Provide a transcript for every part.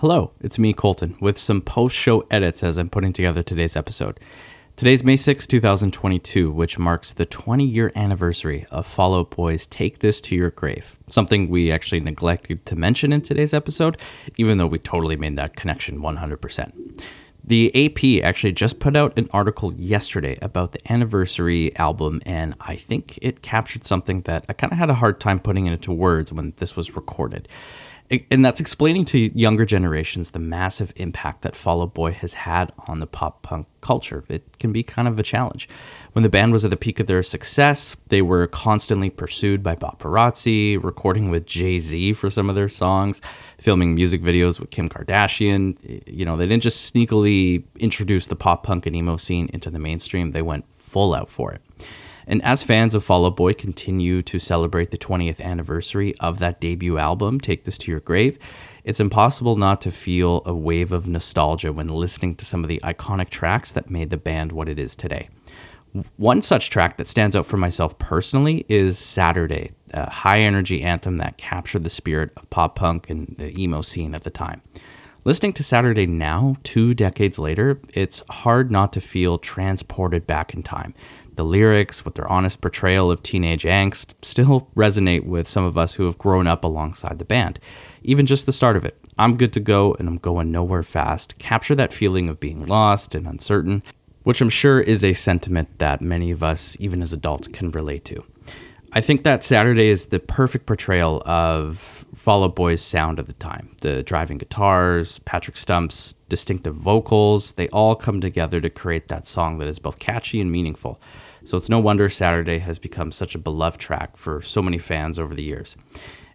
Hello, it's me, Colton, with some post show edits as I'm putting together today's episode. Today's May 6, 2022, which marks the 20 year anniversary of Fall Out Boy's Take This to Your Grave, something we actually neglected to mention in today's episode, even though we totally made that connection 100%. The AP actually just put out an article yesterday about the anniversary album, and I think it captured something that I kind of had a hard time putting into words when this was recorded and that's explaining to younger generations the massive impact that Fall Out Boy has had on the pop punk culture. It can be kind of a challenge. When the band was at the peak of their success, they were constantly pursued by paparazzi, recording with Jay Z for some of their songs, filming music videos with Kim Kardashian. You know, they didn't just sneakily introduce the pop punk and emo scene into the mainstream, they went full out for it. And as fans of Fall Out Boy continue to celebrate the 20th anniversary of that debut album, Take This to Your Grave, it's impossible not to feel a wave of nostalgia when listening to some of the iconic tracks that made the band what it is today. One such track that stands out for myself personally is Saturday, a high energy anthem that captured the spirit of pop punk and the emo scene at the time. Listening to Saturday now, two decades later, it's hard not to feel transported back in time the lyrics, with their honest portrayal of teenage angst, still resonate with some of us who have grown up alongside the band. Even just the start of it. I'm good to go and I'm going nowhere fast. Capture that feeling of being lost and uncertain, which I'm sure is a sentiment that many of us, even as adults, can relate to. I think that Saturday is the perfect portrayal of Fall Out Boy's sound of the time. The driving guitars, Patrick Stump's distinctive vocals, they all come together to create that song that is both catchy and meaningful. So it's no wonder Saturday has become such a beloved track for so many fans over the years.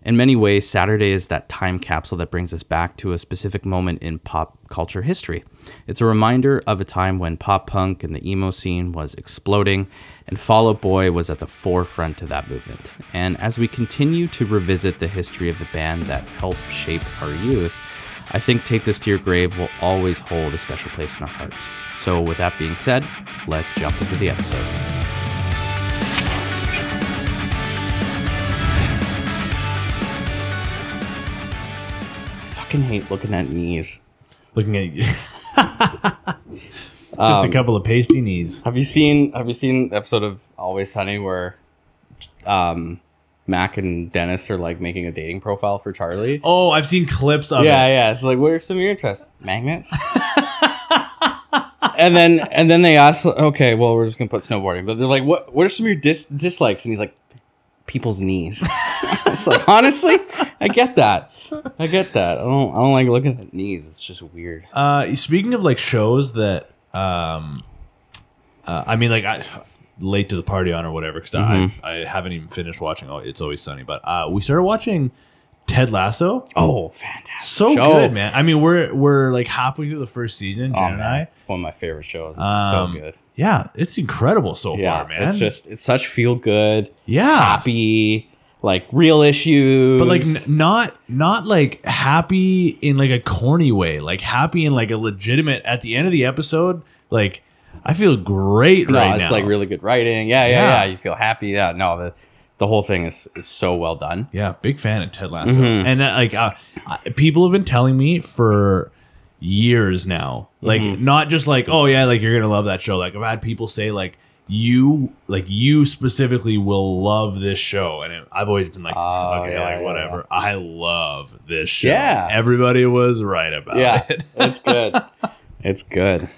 In many ways, Saturday is that time capsule that brings us back to a specific moment in pop culture history. It's a reminder of a time when pop punk and the emo scene was exploding, and Fall Out Boy was at the forefront of that movement. And as we continue to revisit the history of the band that helped shape our youth, I think Take This to Your Grave will always hold a special place in our hearts. So, with that being said, let's jump into the episode. fucking hate looking at knees. Looking at you. just a couple of pasty knees. Have you seen Have you seen the episode of Always Sunny where um, Mac and Dennis are like making a dating profile for Charlie? Oh, I've seen clips of yeah, it. yeah. yeah. It's like, what are some of your interests? Magnets. and then and then they ask, okay, well, we're just gonna put snowboarding, but they're like, what What are some of your dis- dislikes? And he's like, people's knees. it's like honestly, I get that. I get that. I don't. I don't like looking at knees. It's just weird. Uh, speaking of like shows that, um, uh, I mean, like I late to the party on or whatever because I I haven't even finished watching. Oh, it's always sunny, but uh, we started watching Ted Lasso. Oh, fantastic! So show. good, man. I mean, we're we're like halfway through the first season, Jen Oh, and. I. It's one of my favorite shows. It's Um, so good. Yeah, it's incredible so Yeah, far, man. it's just it's such feel good, yeah, happy, like real issues. but like n- not not like happy in like a corny way like happy in like a legitimate at the end of the episode like i feel great no, right it's now like really good writing. Yeah, yeah, Yeah. yeah. You feel happy. Yeah, no, the the whole thing is is so well done. yeah big fan of ted lasso Mhm. and uh, like uh, people have been telling me for years now like Mhm. not just like oh yeah like you're gonna love that show like i've had people say like you like you specifically will love this show and it, i've always been like Oh, okay yeah, like yeah, whatever i love this show Yeah. everybody was right about Yeah, it it's good. it's good.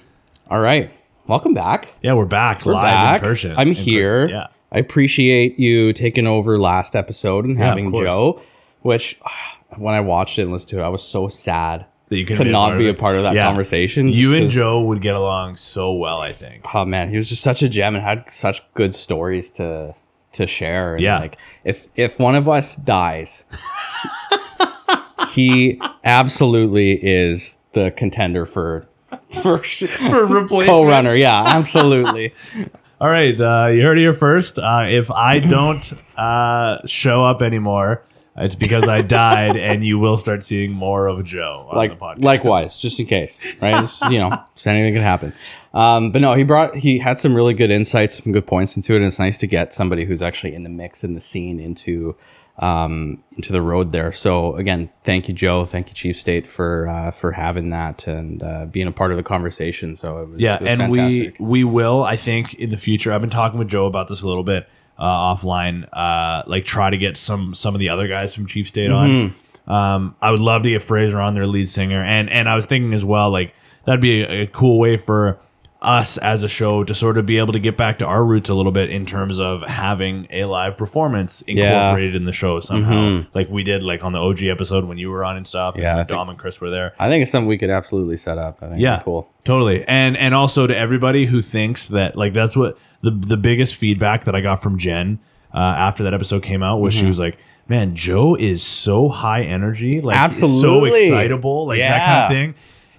All right, welcome back. Yeah, we're back We're live back. in person. I'm In per- here. yeah. I appreciate you taking over last episode and Yeah, having. Joe. Which, ah, when I watched it and listened to it, I was so sad That you to couldn't not be a part of that Yeah. conversation. You and Joe would get along so well, I think. oh man, he was just such a gem and had such good stories to to share. And Yeah. like if if one of us dies, he absolutely is the contender for for, For replacement. co-runner. Yeah, absolutely. All right, uh, you heard it here first. Uh, if I don't uh, show up anymore, it's because I died, and you will start seeing more of Joe on like the podcast. likewise, just in case, right? It's, you know, anything could happen. Um, but no, he brought he had some really good insights, some good points into it, and it's nice to get somebody who's actually in the mix in the scene into um, into the road there. So again, thank you, Joe. Thank you, Chief State, for uh, for having that and uh, being a part of the conversation. So it was Yeah, and fantastic. we we will. I think in the future. I've been talking with Joe about this a little bit uh, offline. Uh, like try to get some some of the other guys from Chief State on. Um, I would love to get Fraser on, their lead singer, and and I was thinking as well, like that'd be a, a cool way for us as a show to sort of be able to get back to our roots a little bit in terms of having a live performance incorporated in the show somehow, like we did like on the OG episode when you were on and stuff. Yeah, and think- Dom and Chris were there. I think it's something we could absolutely set up. I think Yeah, cool. Totally. And and also to everybody who thinks that like that's what the the biggest feedback that I got from Jen uh, after that episode came out was she Mm-hmm. was like, "Man, Joe is so high energy, like so Absolutely. excitable, like that kind of thing."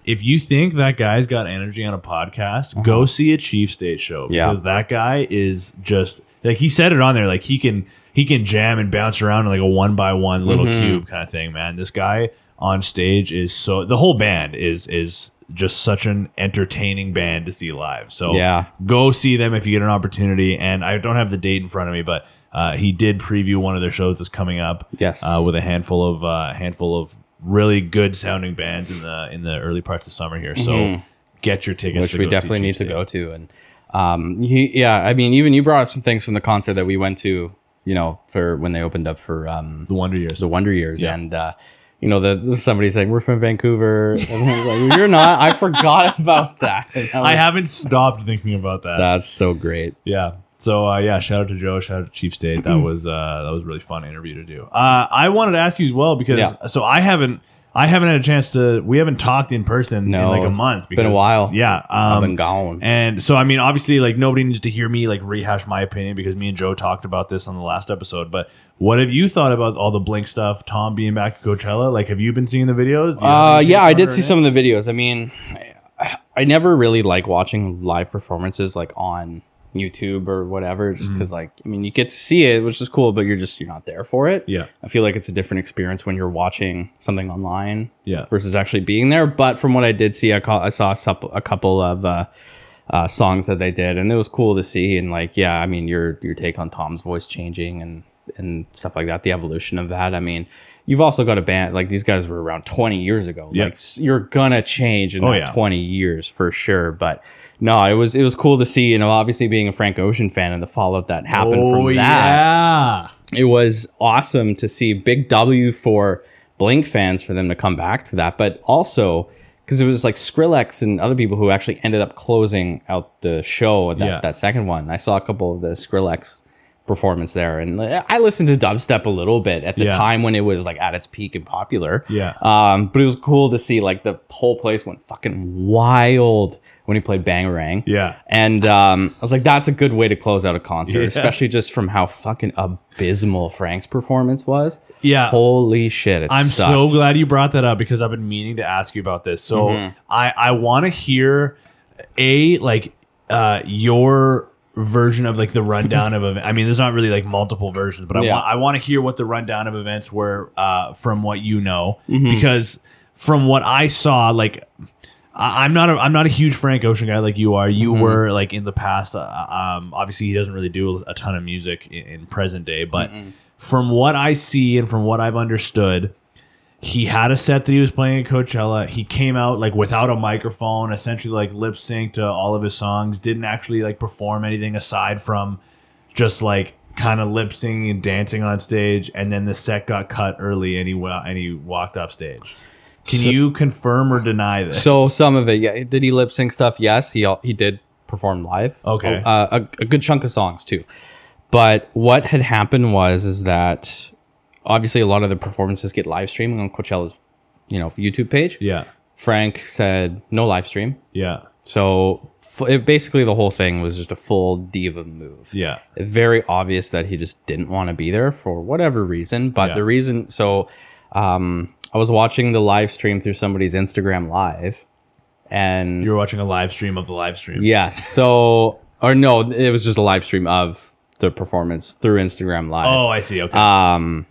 If you think that guy's got energy on a podcast, go see a Chief State show Uh-huh. Yeah. because that guy is just like he said it on there. Like he can he can jam and bounce around in like a one by one little Mm-hmm. cube kind of thing. Man, this guy on stage is so the whole band is is just such an entertaining band to see live. So Yeah. go see them if you get an opportunity. And I don't have the date in front of me, but uh, he did preview one of their shows that's coming up. Yes. uh, with a handful of uh, handful of really good sounding bands in the in the early parts of summer here. So get your tickets, Mm-hmm. which we definitely need to go to. And um, he, yeah, I mean, even you brought up some things from the concert that we went to, you know, for when they opened up for um, The Wonder Years. the Wonder Years, Yeah. and uh, you know, the, somebody saying we're from Vancouver. And I was like, You're not. I forgot about that. And I haven't stopped thinking about that. That's so great. Yeah. So uh, yeah, shout out to Joe, shout out to Chief State. That was uh, that was a really fun interview to do. Uh, I wanted to ask you as well because Yeah. so I haven't I haven't had a chance to we haven't talked in person No, in like a it's month. been a because- while. Yeah, I've um, been gone. and so I mean, obviously, like nobody needs to hear me like rehash my opinion because me and Joe talked about this on the last episode. But what have you thought about all the Blink stuff? Tom being back at Coachella. Like, have you been seeing the videos? Do you have Uh, anything yeah, I did see some of the videos. I mean, I, I never really like watching live performances like on YouTube or whatever, just Mm-hmm. because like I mean, you get to see it, which is cool, but you're just you're not there for it. Yeah. I feel like it's a different experience when you're watching something online. Yeah. versus actually being there. But from what I did see, I, call, I saw a couple of uh, uh, songs that they did, and it was cool to see. And like, yeah, I mean, your your take on Tom's voice changing and and stuff like that, the evolution of that. I mean, you've also got a band like these guys were around 20 years ago. Yeah. Like, you're gonna change in Oh, yeah. 20 years for sure. But no, it was it was cool to see. You know, obviously being a Frank Ocean fan and the fallout that happened Oh from that yeah. it was awesome to see big W for Blink fans for them to come back to that, but also because it was like Skrillex and other people who actually ended up closing out the show that, Yeah. that second one. I saw a couple of the Skrillex performance there and I listened to dubstep a little bit at the Yeah. time when it was like at its peak and popular. Yeah. Um, but it was cool to see like the whole place went fucking wild when he played Bangarang. Yeah. And um, I was like, that's a good way to close out a concert, Yeah. especially just from how fucking abysmal Frank's performance was. Yeah. Holy shit. It I'm sucked. so glad you brought that up because I've been meaning to ask you about this. So Mm-hmm. I I want to hear a like uh your version of like the rundown of. I mean, there's not really like multiple versions, but I Yeah. want I want to hear what the rundown of events were uh from what you know Mm-hmm. because from what I saw like I- I'm not a I'm not a huge Frank Ocean guy like you are. You were like in the past. Uh, um, obviously, he doesn't really do a ton of music in, in present day, but from what I see and from what I've understood, he had a set that he was playing at Coachella. He came out like without a microphone, essentially like lip synced to all of his songs. Didn't actually like perform anything aside from just like kind of lip singing and dancing on stage. And then the set got cut early, and he and he walked off stage. Can So- you confirm or deny this? So some of it, yeah. Did he lip sync stuff? Yes, he he did perform live. Okay. Uh, a, a good chunk of songs too. But what had happened was is that obviously a lot of the performances get live streaming on Coachella's, you know, YouTube page. yeah, Frank said no live stream. yeah, So it, basically the whole thing was just a full diva move. yeah, Very obvious that he just didn't want to be there for whatever reason. But Yeah. the reason, so um, I was watching the live stream through somebody's Instagram live, and you were watching a live stream of the live stream. yes, so or no, it was just a live stream of the performance through Instagram live Oh, I see. Okay. um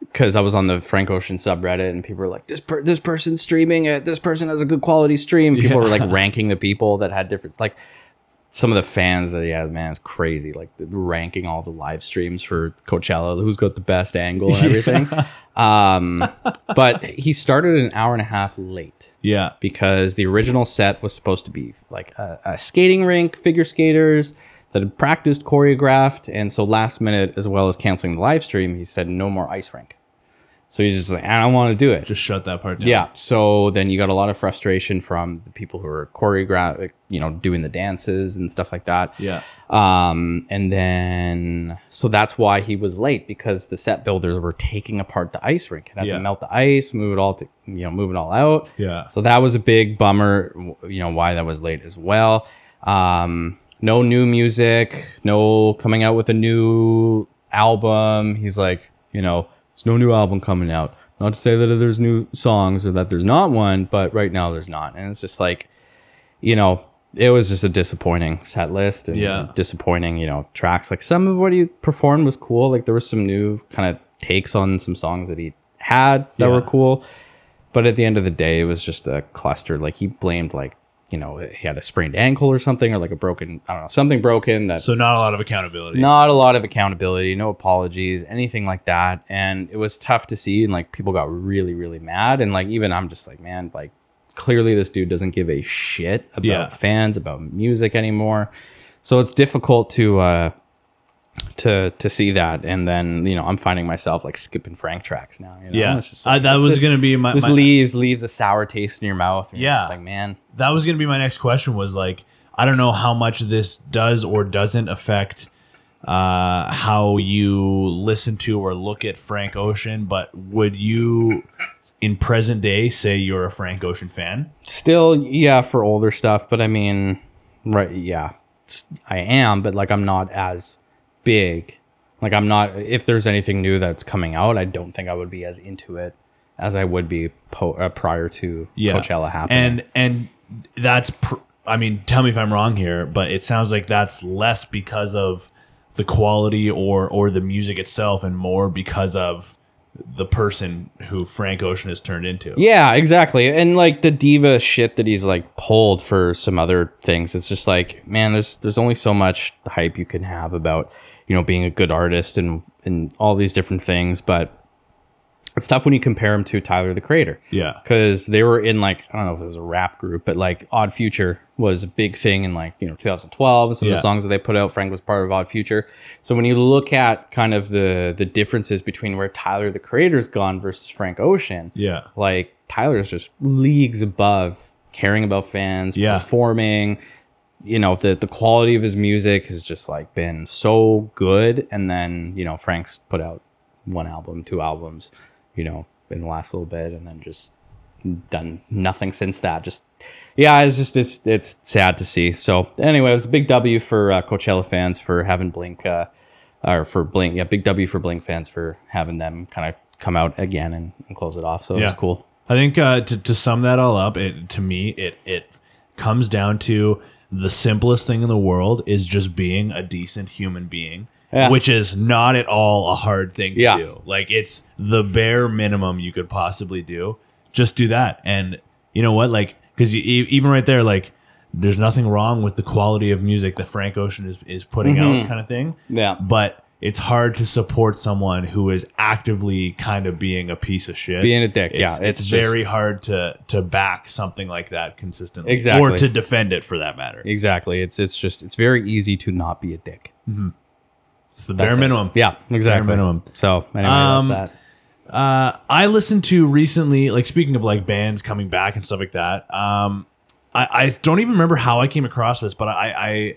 because I was on the Frank Ocean subreddit and people were like, this per- this person's streaming it. This person has a good quality stream. People were like ranking the people that had different like some of the fans that he has, man, it's crazy. Like the, ranking all the live streams for Coachella, who's got the best angle and everything. um, but he started an hour and a half late Yeah. because the original set was supposed to be like a, a skating rink, figure skaters that had practiced, choreographed, and so last minute, as well as canceling the live stream, he said no more ice rink. So he's just like, I don't want to do it. Just shut that part down. Yeah. So then you got a lot of frustration from the people who are choreograph, you know, doing the dances and stuff like that. Yeah. Um, and then so that's why he was late because the set builders were taking apart the ice rink and had Yeah. to melt the ice, move it all to you know, move it all out. Yeah. So that was a big bummer. You know why that was late as well. Um, no new music, no coming out with a new album. He's like, you know, there's no new album coming out. Not to say that there's new songs or that there's not one, but right now there's not. And it's just like, you know, it was just a disappointing set list and Yeah. disappointing, you know, tracks. Like some of what he performed was cool. Like there was some new kind of takes on some songs that he had that Yeah. were cool. But at the end of the day, it was just a cluster. Like he blamed like, you know, he had a sprained ankle or something or like a broken, I don't know, something broken that So not a lot of accountability. not a lot of accountability, no apologies, anything like that. And it was tough to see. And like people got really, really mad. And like even I'm just like, man, like clearly this dude doesn't give a shit about Yeah. fans, about music anymore. So it's difficult to uh to to see that. And then, you know, I'm finding myself like skipping Frank tracks now. You know? Yeah. I- that was just- gonna be my- just my- leaves leaves a sour taste in your mouth. Yeah. like, man. That was going to be my next question was like i don't know how much this does or doesn't affect uh, how you listen to or look at frank ocean but would you in present day say you're a frank ocean fan Still, yeah, for older stuff, but I mean, right, yeah, I am, but like I'm not as big. Like I'm not. If there's anything new that's coming out, I don't think I would be as into it as I would be po- uh, prior to Coachella happening. and and that's pr- i mean tell me if i'm wrong here but it sounds like that's less because of the quality or or the music itself and more because of the person who frank ocean has turned into Yeah, exactly. And like the diva shit that he's like pulled for some other things. It's just like, man, there's there's only so much hype you can have about, you know, being a good artist and and all these different things, but it's tough when you compare him to Tyler the Creator. Yeah. Cuz they were in like I don't know if it was a rap group, but like Odd Future was a big thing in like, you know, 2012 and some of the songs that they put out Frank was part of Odd Future. So when you look at kind of the the differences between where Tyler the Creator's gone versus Frank Ocean, yeah like Tyler's just leagues above caring about fans, Yeah. performing. You know, the the quality of his music has just like been so good. And then, you know, Frank's put out one album, two albums, you know, in the last little bit and then just done nothing since that. Just yeah, it's just it's it's sad to see. So anyway, it was a big W for uh, Coachella fans for having Blink uh or for Blink, yeah, big W for Blink fans for having them kind of come out again and, and close it off. So it was cool. I think uh, to to sum that all up, it to me it it comes down to the simplest thing in the world is just being a decent human being, Yeah. which is not at all a hard thing to Yeah. do. Like it's the bare minimum you could possibly do. Just do that, and you know what? Like because even right there, like there's nothing wrong with the quality of music that Frank Ocean is is putting out, kind of thing. Mm-hmm. Yeah. but. It's hard to support someone who is actively kind of being a piece of shit Being a dick, it's, yeah, it's, it's just- very hard to to back something like that consistently, Exactly. or to defend it for that matter. Exactly. It's it's just it's very easy to not be a dick. It's the bare it. minimum. Yeah, exactly. minimum. So anyway, Um, that's that. Uh, I listened to recently, like speaking of like bands coming back and stuff like that. Um, I, I don't even remember how I came across this, but I, I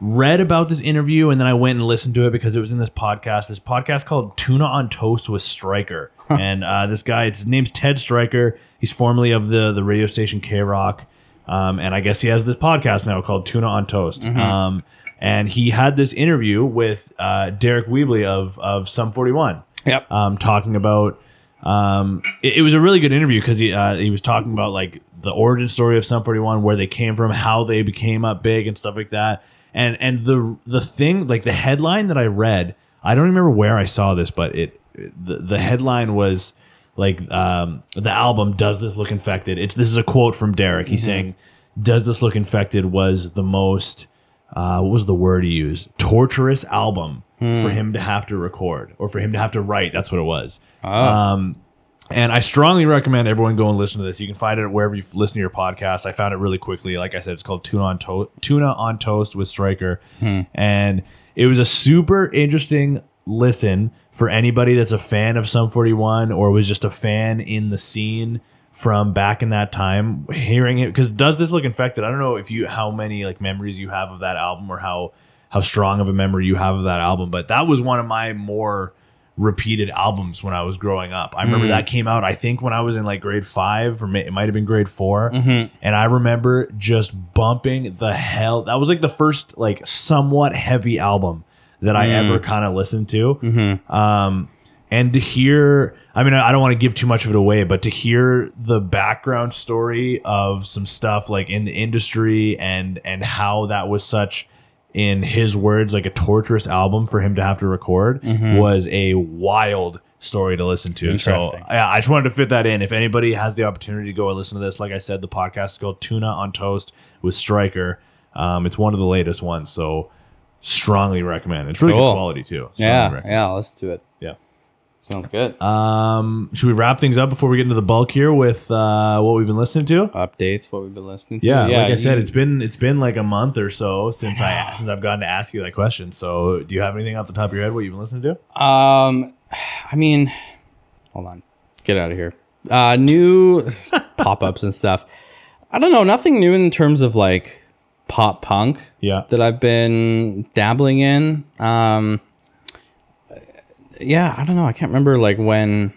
read about this interview and then I went and listened to it because it was in this podcast. This podcast called Tuna on Toast with Stryker, and uh, this guy, his name's Ted Stryker. He's formerly of the the radio station KROQ, um, and I guess he has this podcast now called Tuna on Toast. Um, and he had this interview with uh, Deryck Whibley of of Sum Forty One Yep. um, talking about. Um, it, it was a really good interview because he uh, he was talking about like the origin story of Sum 41, where they came from, how they became up big, and stuff like that. And and the the thing like the headline that I read, I don't remember where I saw this, but it the the headline was like um, the album "Does This Look Infected?" It's this is a quote from Derek. He's saying, "Does This Look Infected?" was the most uh, what was the word he used? Torturous album Hmm. for him to have to record or for him to have to write. That's what it was. Oh. Um, and I strongly recommend everyone go and listen to this. You can find it wherever you listen to your podcast. I found it really quickly. Like I said, it's called Tuna on Toast. Tuna on Toast with Stryker, and it was a super interesting listen for anybody that's a fan of Sum 41 or was just a fan in the scene from back in that time. Hearing it because does this look infected? I don't know if you how many like memories you have of that album or how how strong of a memory you have of that album, but that was one of my more repeated albums when I was growing up. I remember mm-hmm. that came out, I think, when I was in like grade five, or may, it might have been grade 4 mm-hmm. And I remember just bumping the hell. That was like the first, like, somewhat heavy album that I mm. ever kind of listened to. Mm-hmm. Um, and to hear, I mean, I don't want to give too much of it away, but to hear the background story of some stuff like in the industry and and how that was such in his words, like a torturous album for him to have to record was a wild story to listen to. So yeah, I just wanted to fit that in. If anybody has the opportunity to go and listen to this, like I said, the podcast is called Tuna on Toast with Stryker. Um, it's one of the latest ones, so strongly recommend. It's really Cool. good quality too. Yeah, yeah. Let's do it. Yeah. Sounds good. Um, should we wrap things up before we get into the bulk here with uh, what we've been listening to? Updates. What we've been listening to. Yeah, like I said, it's been it's been like a month or so since I since I've gotten to ask you that question. So, do you have anything off the top of your head what you've been listening to? Um, I mean, hold on, get out of here. Uh, new pop ups and stuff. I don't know, nothing new in terms of like pop punk Yeah, that I've been dabbling in. Um, yeah, I don't know. I can't remember like when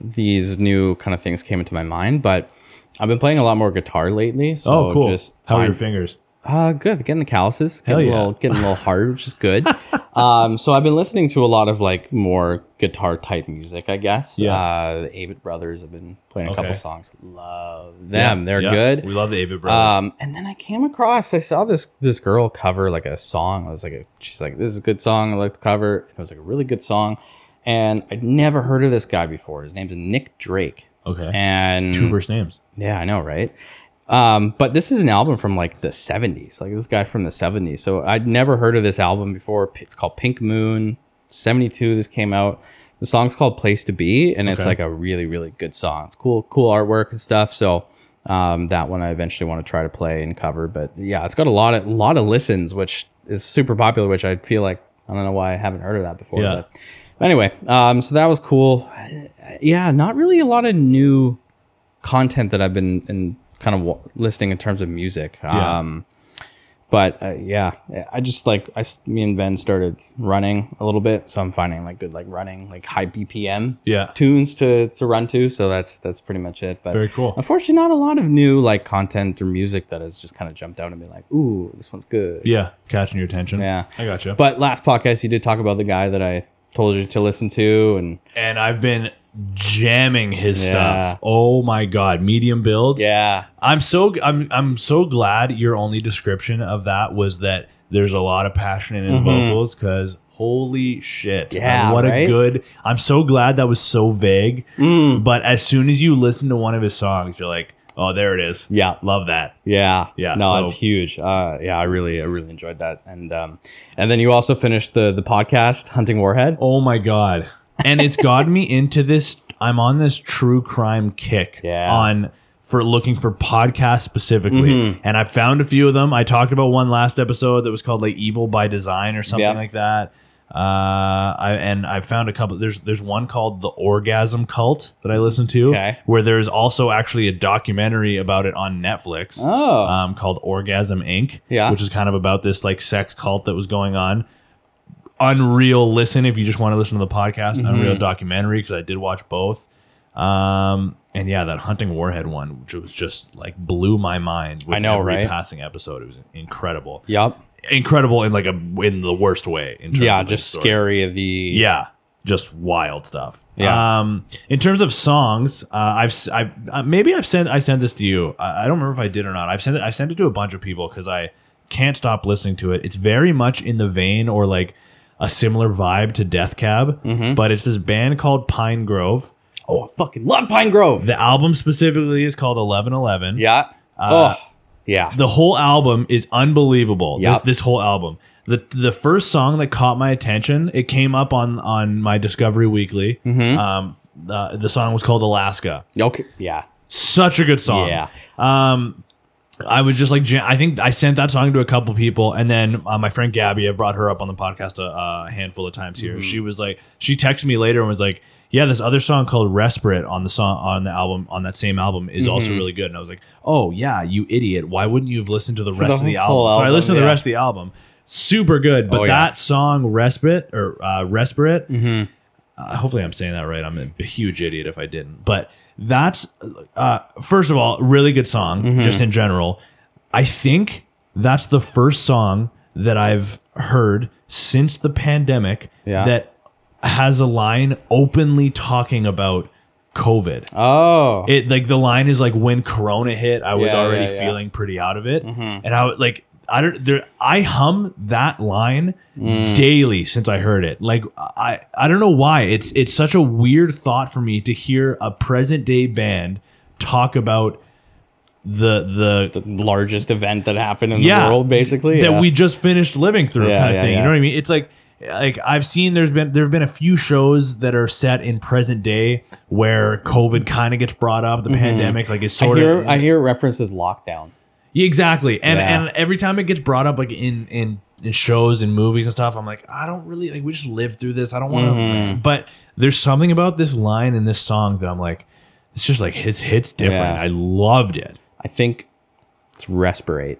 these new kind of things came into my mind, but I've been playing a lot more guitar lately. So oh, cool. Just How are your fingers? Uh, good. Getting the calluses. Hell Getting yeah. a little, getting a little hard, which is good. um, so I've been listening to a lot of like more guitar type music, I guess. Yeah. Uh, the Avett Brothers have been playing a couple Okay. songs. Love them. They're yeah. good. We love the Avett Brothers. Um, and then I came across, I saw this this girl cover like a song. I was like, she's like, this is a good song. I like the cover. It was like a really good song, and I'd never heard of this guy before. His name's Nick Drake, okay, and two first names. yeah, I know, right? Um, but this is an album from like the 70s, like this guy from the 70s. So I'd never heard of this album before. It's called Pink Moon. 72, this came out. The song's called Place to Be, and it's Okay. like a really, really good song. It's cool, cool artwork and stuff. So um, that one I eventually want to try to play and cover. But yeah, it's got a lot of lot of listens, which is super popular, which I feel like I don't know why I haven't heard of that before. Yeah. But anyway, um, so that was cool. Yeah, not really a lot of new content that I've been in kind of wa- listening in terms of music. Yeah. Um, but uh, yeah, I just like I me and Ben started running a little bit, so I'm finding like good like running like high BPM Yeah. tunes to to run to. So that's that's pretty much it. But Very cool. Unfortunately, not a lot of new like content or music that has just kind of jumped out and been like, ooh, this one's good. Yeah, catching your attention. Yeah. I gotcha. But last podcast, you did talk about the guy that I told you to listen to, and and I've been jamming his Yeah. stuff. Oh my god, medium build. yeah, I'm so I'm I'm so glad your only description of that was that there's a lot of passion in his vocals because holy shit. Mm-hmm. Yeah, what a good. I'm so glad that was so vague. Mm. But as soon as you listen to one of his songs, you're like, oh, there it is. yeah. Love that. Yeah, Yeah, No, so- it's huge. Uh, yeah, I really, I really enjoyed that. And um, and then you also finished the the podcast Hunting Warhead. Oh my god. And it's gotten me into this I'm on this true crime kick Yeah. on for looking for podcasts specifically. Mm-hmm. And I found a few of them. I talked about one last episode that was called like Evil by Design or something Yeah. like that. Uh, I and I found a couple. There's there's one called the Orgasm Cult that I listened to, Okay. where there's also actually a documentary about it on Netflix Oh, um, called Orgasm Inc. Yeah. which is kind of about this like sex cult that was going on. Unreal listen if you just want to listen to the podcast. Mm-hmm. Unreal documentary because I did watch both. Um, and yeah, that hunting warhead one, which was just like blew my mind. With I know, every right? Passing episode, it was incredible, yep. incredible in like a in the worst way. In terms Yeah, just scary. The Yeah, just wild stuff. Yeah. Um, in terms of songs, uh, I've i've uh, maybe I've sent I sent this to you. I, I don't remember if I did or not. I've sent it. I sent it to a bunch of people because I can't stop listening to it. It's very much in the vein or like a similar vibe to Death Cab, Mm-hmm. but it's this band called Pinegrove. oh, I fucking love Pinegrove. The album specifically is called Eleven Eleven. Yeah. Uh, oh, Yeah. The whole album is unbelievable. This, Yep. this whole album. The the first song that caught my attention, it came up on on my Discover Weekly. Mm-hmm. Um, the, the song was called Alaska. okay. Yeah. Such a good song. Yeah. Um, I was just like, jam- I think I sent that song to a couple people, and then uh, my friend Gabby, I brought her up on the podcast a, a handful of times here. She was like, she texted me later and was like, "Yeah, this other song called Respirate on the song on the album on that same album is also really good." And I was like, "Oh yeah, you idiot! Why wouldn't you have listened to the rest of the whole album?" So I album, listened to the yeah. rest of the album. Super good, but Oh, yeah. that song Respite or uh, Respirate uh, hopefully I'm saying that right. I'm a huge idiot if I didn't. But that's uh, first of all, really good song, Mm-hmm. just in general. I think that's the first song that I've heard since the pandemic Yeah. that has a line openly talking about COVID. Oh. It like the line is like when Corona hit, I was Yeah, already yeah, Mm-hmm. feeling pretty out of it, and I like I don't there I hum that line Mm. daily since I heard it. Like I I don't know why it's it's such a weird thought for me to hear a present day band talk about the the, the largest event that happened in Yeah. the world, basically. that yeah. we just finished living through Yeah, kind of thing. You know what I mean? It's like like I've seen there's been there have been a few shows that are set in present day where COVID kind of gets brought up, the pandemic like it's Mm-hmm. I sort hear of I hear references lockdown. Yeah, exactly. And Yeah. and every time it gets brought up like in in in shows and movies and stuff, I'm like, I don't really like we just lived through this. I don't want to Mm-hmm. but there's something about this line in this song that I'm like it's just like hits hits different. Yeah. I loved it. I think it's respirate.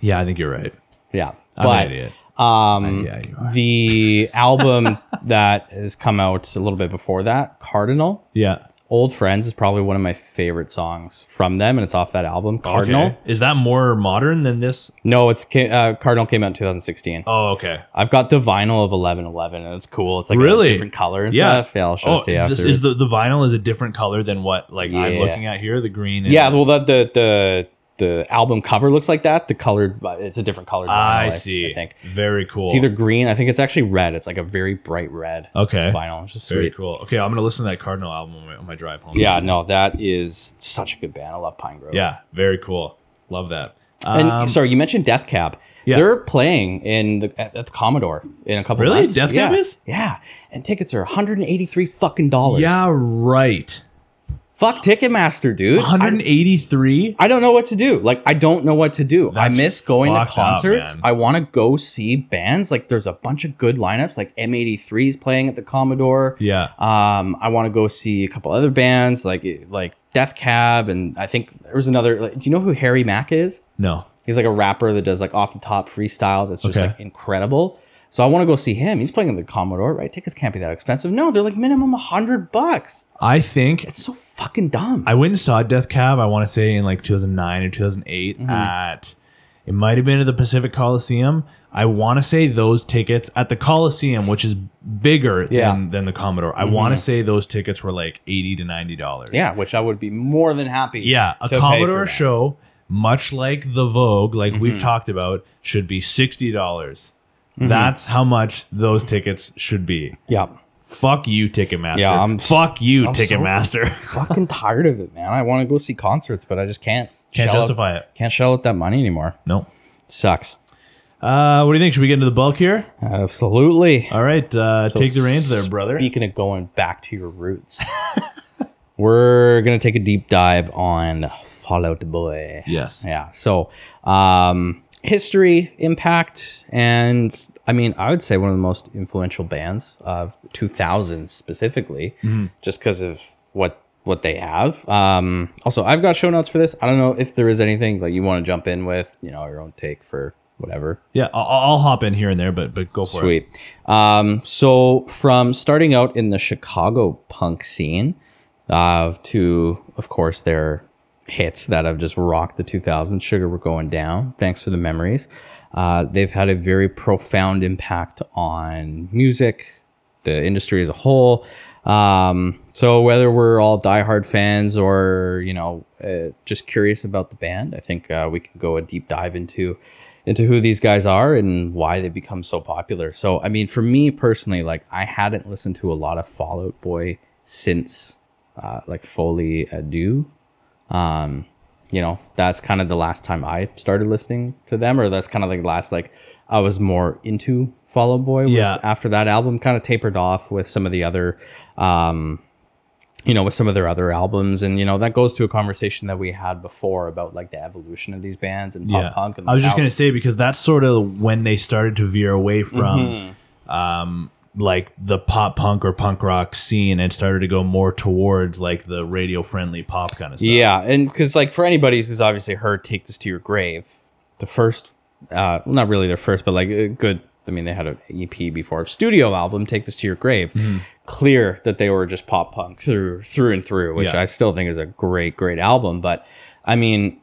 Yeah, I think you're right. Yeah. I'm but an idiot. um Yeah, you are. the album that has come out a little bit before that, Cardinal. Yeah. Old Friends is probably one of my favorite songs from them, and it's off that album, Cardinal. Okay. Is that more modern than this? No, it's uh, Cardinal came out in 2016. Oh, okay. I've got the vinyl of 1111, and it's cool. It's like Really? a different color and Yeah. stuff. Yeah, I'll show Oh, it to you this afterwards. is the, the vinyl is a different color than what like I'm looking at here. The green. And yeah, well, the, the the the album cover looks like that. The colored, it's a different color. I see. I think Very cool. it's either green. I think it's actually red. It's like a very bright red okay. vinyl. It's just Very sweet. cool. Okay, I'm gonna listen to that Cardinal album on my, on my drive home. Yeah, no, that is such a good band. I love Pinegrove. Yeah, very cool. Love that. And Um, sorry, you mentioned Death Cab. Yeah. They're playing in the at, at the Commodore in a couple Really? months. Death yeah. Cab is? Yeah. And tickets are 183 fucking dollars. yeah, right. Fuck Ticketmaster, dude. 183. I don't know what to do. Like I don't know what to do. That's I miss going to fucked up, concerts. I want to go see bands. Like there's a bunch of good lineups. Like M83 is playing at the Commodore. Yeah. Um, I want to go see a couple other bands like like Death Cab, and I think there was another. Like, do you know who Harry Mack is? No. He's like a rapper that does like off the top freestyle. That's just Okay. like incredible. So I want to go see him. He's playing at the Commodore, right? Tickets can't be that expensive. No, they're like minimum a hundred bucks. I think It's so fucking dumb. I went and saw Death Cab. I want to say in like 2009 or 2008 Mm-hmm. at. It might have been at the Pacific Coliseum. I want to say those tickets at the Coliseum, which is bigger Yeah. Mm-hmm. than, than the Commodore. I want to say those tickets were like 80 to 90 dollars. yeah, which I would be more than happy. Yeah, a to pay Commodore show, much like the Vogue, like we've Mm-hmm. talked about, should be sixty dollars. That's how much those tickets should be. Yeah. Fuck you, Ticketmaster. Yeah, I'm- Fuck you, I'm so- Ticketmaster. fucking tired of it, man. I want to go see concerts, but I just can't. Can't shell out- justify it. Can't shell out that money anymore. no. sucks. Uh, what do you think? Should we get into the bulk here? Absolutely. All right, uh, So take the reins there, brother. Speaking of going back to your roots, we're gonna take a deep dive on Fall Out Boy. Yes. Yeah. So, um, history, impact, and I mean, I would say one of the most influential bands of 2000s specifically, just because of what what they have. Um, also, I've got show notes for this. I don't know if there is anything like you want to jump in with, you know, your own take for whatever. Yeah, I'll, I'll hop in here and there, but but go for it. Sweet. Um, so from starting out in the Chicago punk scene uh, to, of course, their hits that have just rocked the 2000s, Sugar We're Going Down, thanks for the memories. Uh, they've had a very profound impact on music, the industry as a whole. Um, so whether we're all diehard fans or you know uh, just curious about the band, I think uh, we can go a deep dive into into who these guys are and why they become so popular. So I mean, for me personally, like I hadn't listened to a lot of Fall Out Boy since uh, like Folie à Deux. Um, you know, that's kind of the last time I started listening to them, or that's kind of like the last like I was more into Fall Out Boy. Was Yeah. After that album, kind of tapered off with some of the other, um, you know, with some of their other albums, and you know that goes to a conversation that we had before about like the evolution of these bands and pop punk. And I was just gonna say because that's sort of when they started to veer away from Mm-hmm. um like the pop punk or punk rock scene and started to go more towards like the radio friendly pop kind of stuff. Yeah, and because like for anybody who's obviously heard "Take This to Your Grave," the first, uh, well, not really their first, but like a good. I mean, they had an EP before studio album, "Take This to Your Grave." Mm-hmm. Clear that they were just pop punk through through and through, which Yeah. I still think is a great, great album. But I mean,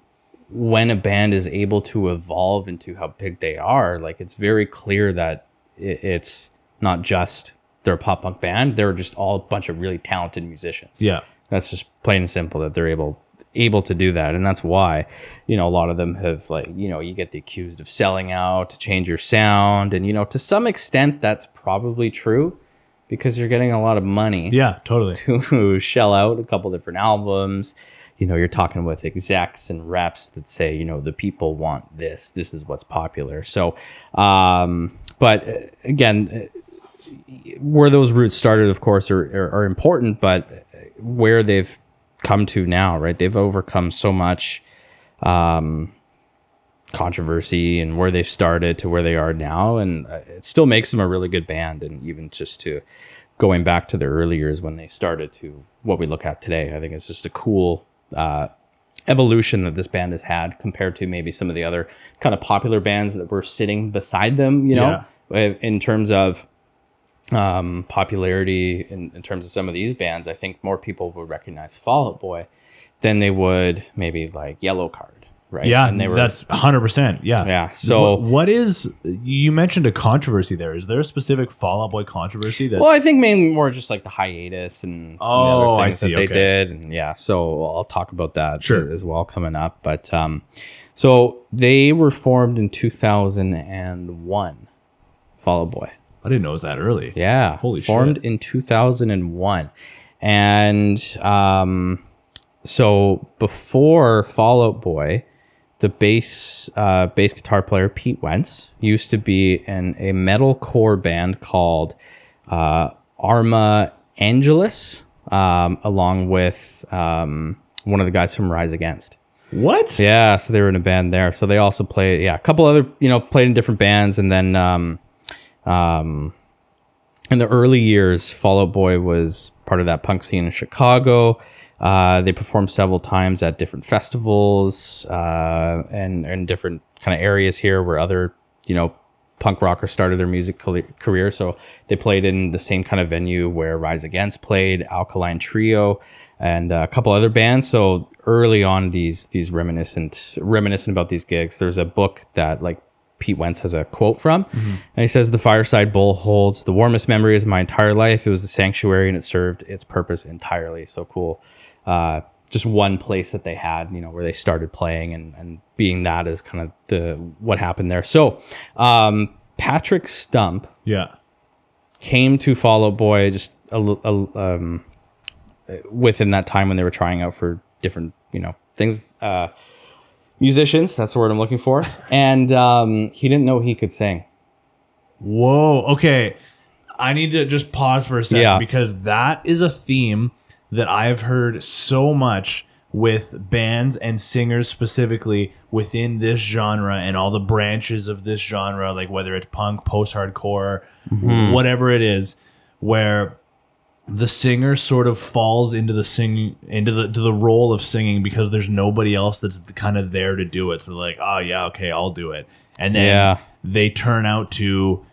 when a band is able to evolve into how big they are, like it's very clear that it, it's not just they're a pop punk band; they're just all a bunch of really talented musicians Yeah. that's just plain and simple that they're able able to do that and that's why you know a lot of them have like you know you get the accused of selling out to change your sound and you know to some extent that's probably true because you're getting a lot of money Yeah, totally. to shell out a couple different albums you know you're talking with execs and reps that say you know the people want this this is what's popular so um but uh, again uh, where those roots started of course are, are, are important but where they've come to now right? They've overcome so much um controversy and where they've started to where they are now. And uh, it still makes them a really good band. And even just to going back to their early years when they started to what we look at today i think it's just a cool uh, evolution that this band has had compared to maybe some of the other kind of popular bands that were sitting beside them you know? In in terms of um, popularity in, in terms of some of these bands i think more people would recognize fall out boy than they would maybe like Yellowcard right Yeah, and they were that's hundred percent. Yeah, Yeah, so- What- what is you mentioned a controversy there? Is there a specific Fall Out Boy controversy that? Well, I think mainly more just like the hiatus and some Oh, of the I other things see, that they okay. did, and yeah. So I'll talk about that Sure. as well coming up. But um, so they were formed in two thousand and one. Fall Out Boy, I didn't know it was that early. yeah, Holy formed shit. in two thousand and one, and um, so before Fall Out Boy. The bass uh, bass guitar player Pete Wentz used to be in a metalcore band called uh, Arma Angelus, um, along with um, one of the guys from Rise Against. What? Yeah, so they were in a band there. So they also played, yeah, a couple other, you know, played in different bands, and then um, um, in the early years, Fall Out Boy was part of that punk scene in Chicago. Uh, they performed several times at different festivals uh, and and different kind of areas here where other you know punk rockers started their music career. So they played in the same kind of venue where Rise Against played, Alkaline Trio, and uh, a couple other bands. So early on, these these reminiscent reminiscent about these gigs. There's a book that like Pete Wentz has a quote from, and he says, "The Fireside Bowl holds the warmest memories of my entire life. It was a sanctuary, and it served its purpose entirely." So cool. Uh, just one place that they had, you know, where they started playing, and and being that is kind of the what happened there. So, um, Patrick Stump Yeah. came to Fall Out Boy just a, a, um, within that time when they were trying out for different, you know, things, uh, musicians. That's the word I'm looking for. And um, he didn't know he could sing. Whoa. Okay. I need to just pause for a second Yeah. because that is a theme that I've heard so much with bands and singers specifically within this genre and all the branches of this genre, like whether it's punk, post hardcore, whatever it is, where the singer sort of falls into the sing into the to the role of singing because there's nobody else that's kind of there to do it. So they're like, oh yeah, okay, I'll do it. And then Yeah. they turn out to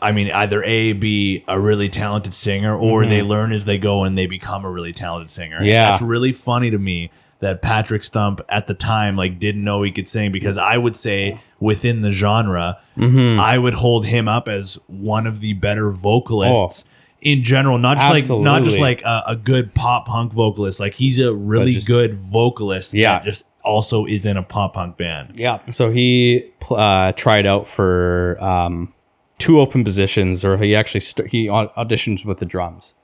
I mean, either A, be a really talented singer, or they learn as they go and they become a really talented singer. Mm-hmm. Yeah. it's really funny to me that Patrick Stump at the time like didn't know he could sing because I would say within the genre, Mm-hmm. I would hold him up as one of the better vocalists in general, not just like not just. Like a, a good pop punk vocalist. Like he's a really just- good vocalist Yeah. that just also is in a pop punk band. Yeah. So he uh, tried out for um, two open positions, or he actually st- he au- auditioned with the drums.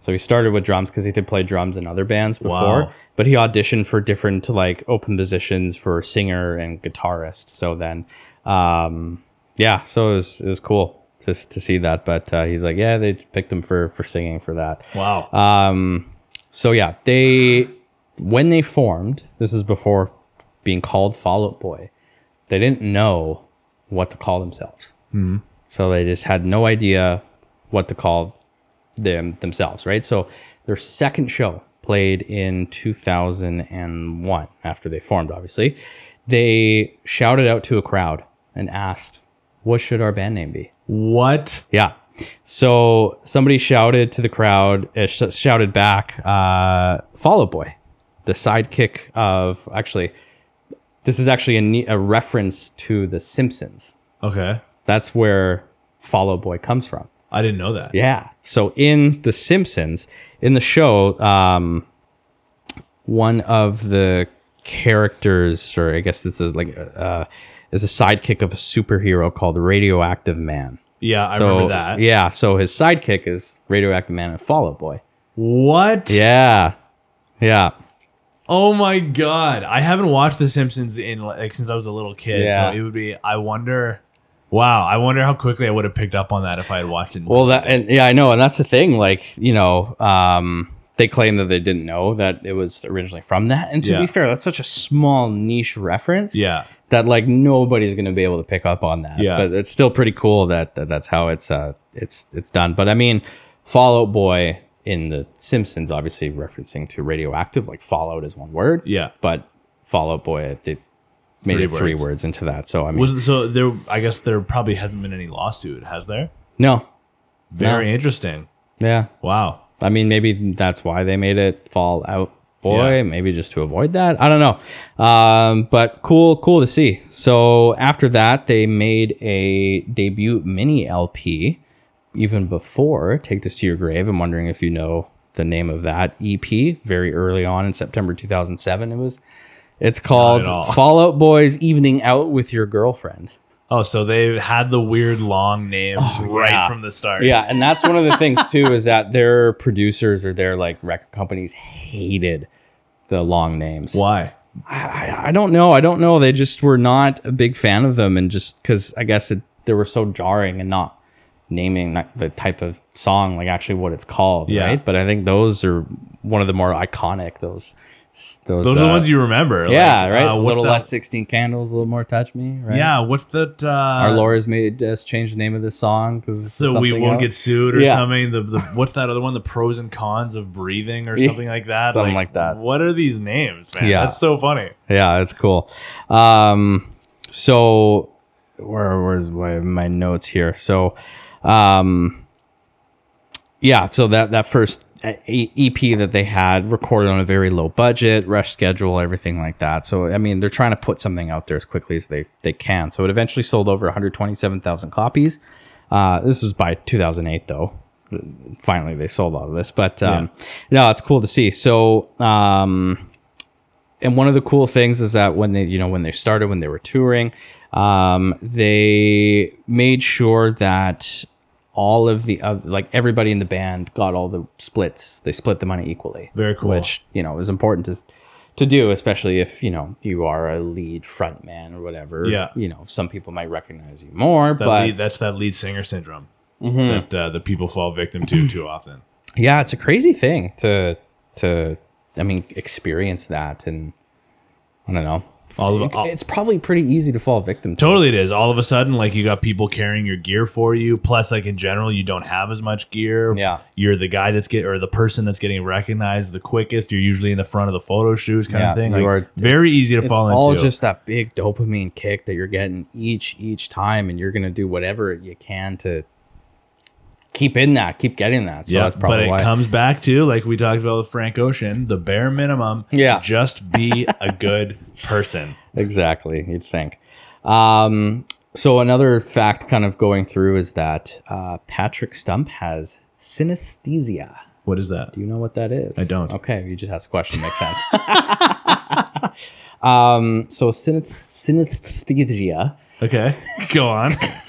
So he started with drums because he did play drums in other bands before, Wow. but he auditioned for different like open positions for singer and guitarist. So then, um, yeah, so it was it was cool to to see that. But uh, he's like, yeah, they picked him for for singing for that. Wow. Um, so yeah, they when they formed, this is before being called Fall Out Boy. They didn't know what to call themselves, mm-hmm. so they just had no idea what to call them themselves. Right. So their second show played in 2001 after they formed. Obviously, they shouted out to a crowd and asked, "What should our band name be?" What? Yeah. So somebody shouted to the crowd, uh, sh- shouted back, uh, "Fall Out Boy," the sidekick of actually. This is actually a, ne- a reference to The Simpsons. Okay. That's where Fall Out Boy comes from. I didn't know that. Yeah. So in The Simpsons, in the show, um, one of the characters, or I guess this is like, uh, is a sidekick of a superhero called Radioactive Man. Yeah, I So remember that. yeah, so his sidekick is Radioactive Man and Fall Out Boy. What? Yeah, yeah, Oh my god. I haven't watched The Simpsons in like since I was a little kid. Yeah. So it would be I wonder Wow, I wonder how quickly I would have picked up on that if I had watched it. Well, that and yeah, I know, and that's the thing. Like you know, um, they claim that they didn't know that it was originally from that. And to Yeah. be fair, that's such a small niche reference. yeah. that like nobody's gonna be able to pick up on that. Yeah. but it's still pretty cool that, that that's how it's uh it's it's done. But I mean, Fallout Boy in the Simpsons, obviously referencing to radioactive, like Fallout is one word. Yeah. but Fallout Boy they made Three it three words. words into that. So I mean, Was so there I guess there probably hasn't been any lawsuit, has there? no, Very interesting. yeah. Wow. I mean, maybe that's why they made it fall out Boy. Yeah. Maybe just to avoid that. I don't know. Um, but cool, cool to see. So after that, they made a debut mini LP. Even before "Take This to Your Grave," I'm wondering if you know the name of that EP. Very early on in September 2007, it was. It's called all. Fall Out Boy's Evening Out with Your Girlfriend. Oh, so they had the weird long names oh, right Oh, yeah. from the start. Yeah, and that's one of the things too is that their producers or their like record companies hated the long names. Why? I, I don't know. I don't know. They just were not a big fan of them, and just because I guess it, they were so jarring and not naming the type of song like actually what it's called, Yeah. right? But I think those are one of the more iconic. Those those Those are the uh, ones you remember. yeah, like, right. uh, a little that- less sixteen candles, a little more touch me, right? Yeah, what's that? Uh, Our lawyers made us change the name of this song because so we won't get sued or Yeah. something. The, the what's that other one? The pros and cons of breathing or something like that. something like that. What are these names, man? Yeah. that's so funny. Yeah, it's cool. Um, so where where's my, my notes here? So, um, yeah, so that that first EP that they had recorded on a very low budget, rush schedule, everything like that. So I mean, they're trying to put something out there as quickly as they they can. So it eventually sold over 127,000 copies. Uh, this was by 2008 though. Finally, they sold all of this, but um, no, it's cool to see. So um, and one of the cool things is that when they you know when they started when they were touring um, they made sure that all of the uh, like everybody in the band got all the splits they split the money equally Very cool. which you know is important to to do especially if you know you are a lead front man or whatever Yeah. you know some people might recognize you more That but lead, that's that lead singer syndrome Mm-hmm. that uh, the people fall victim to too often. yeah it's a crazy thing to to i mean experience that and i don't know All of, all, it's probably pretty easy to fall victim to totally, it is. All of a sudden, like you got people carrying your gear for you. Plus, like in general, you don't have as much gear. Yeah. you're the guy that's get or the person that's getting recognized the quickest. You're usually in the front of the photo shoots, kind Yeah, of thing. you Like, are- very easy to fall into. all just that big dopamine kick that you're getting each each time, and you're gonna do whatever you can to keep in that, keep getting that. So yeah, that's probably but it why. comes back to like we talked about with Frank Ocean, the bare minimum. Yeah. just be a good person. exactly, you'd think. Um, so another fact, kind of going through, is that uh, Patrick Stump has synesthesia. What is that? Do you know what that is? I don't. Okay, you just asked a question. Makes sense. um, so synesth- synesthesia. Okay, go on.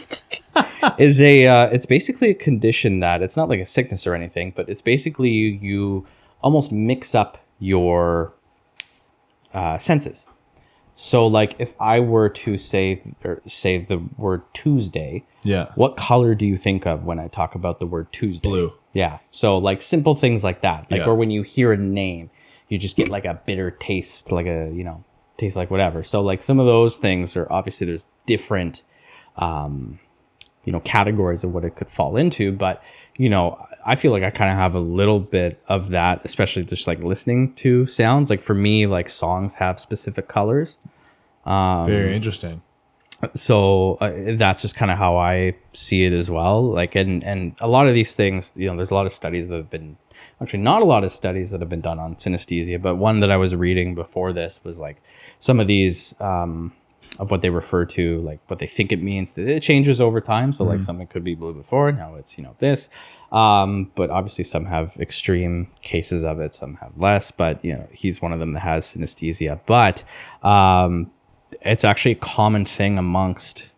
is a uh, it's basically a condition that it's not like a sickness or anything, but it's basically you, you almost mix up your uh, senses. So like if I were to say or say the word Tuesday, Yeah. what color do you think of when I talk about the word Tuesday? Blue. Yeah. So like simple things like that. Like Yeah. or when you hear a name, you just get like a bitter taste, like a you know, taste like whatever. So like some of those things are obviously there's different um you know categories of what it could fall into but you know i feel like i kind of have a little bit of that especially just like listening to sounds like for me like songs have specific colors Um, Very interesting. so uh, that's just kind of how I see it as well. Like, and and a lot of these things, you know, there's a lot of studies that have been actually not a lot of studies that have been done on synesthesia, but one that I was reading before this was like some of these um, of what they refer to, like what they think it means. It changes over time. So like something could be blue before, now it's you know this. Um, but obviously some have extreme cases of it, some have less. But you know, he's one of them that has synesthesia. But um, it's actually a common thing amongst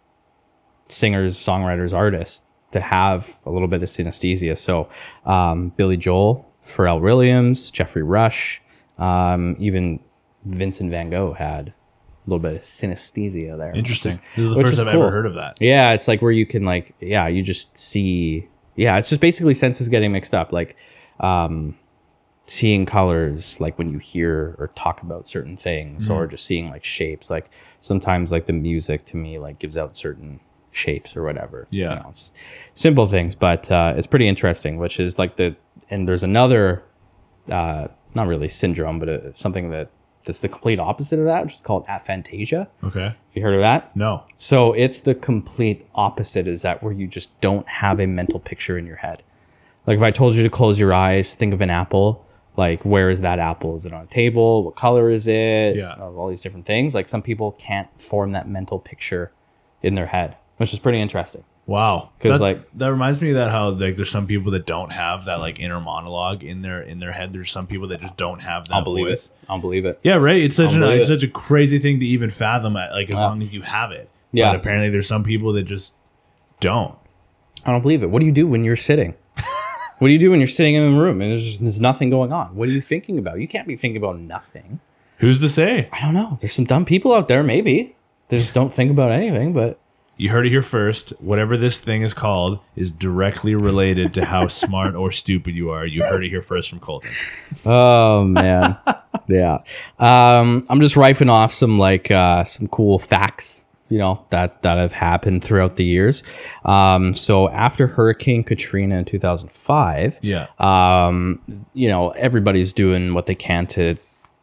singers, songwriters, artists to have a little bit of synesthesia. So, um, Billy Joel, Pharrell Williams, Geoffrey Rush, um, even Vincent Van Gogh had little bit of synesthesia there. Interesting. This is the which first I've ever heard of that. Yeah, it's like where you can like yeah, you just see yeah, it's just basically senses getting mixed up. Like um seeing colors like when you hear or talk about certain things or just seeing like shapes. Like sometimes like the music to me like gives out certain shapes or whatever. You Yeah. know, it's simple things, but uh it's pretty interesting, which is like the and there's another uh not really syndrome, but uh something that that's the complete opposite of that, which is called aphantasia. Okay. Have you heard of that? No. So it's the complete opposite is that where you just don't have a mental picture in your head. Like if I told you to close your eyes, think of an apple, like where is that apple? Is it on a table? What color is it? Yeah. Of all these different things. Like some people can't form that mental picture in their head, which is pretty interesting. Wow. 'Cause, That- like- that reminds me of that how like there's some people that don't have that like inner monologue in their in their head. There's some people that just don't have that I'll believe voice. it. I'll believe it. Yeah, right. It's such an it's such a crazy thing to even fathom. At, like as Yeah. long as you have it. Yeah. But apparently, there's some people that just don't. I don't believe it. What do you do when you're sitting? what do you do when you're sitting in a room and there's just, there's nothing going on? What are you thinking about? You can't be thinking about nothing. Who's to say? I don't know. There's some dumb people out there, maybe. They just don't think about anything, but You heard it here first. Whatever this thing is called is directly related to how smart or stupid you are. You heard it here first from Colton. Oh man, yeah. Um, I'm just rifing off some like uh, some cool facts, you know, that that have happened throughout the years. Um, so after Hurricane Katrina in 2005, Yeah. um, you know, everybody's doing what they can to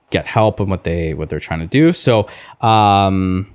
get help and what they what they're trying to do. So, um,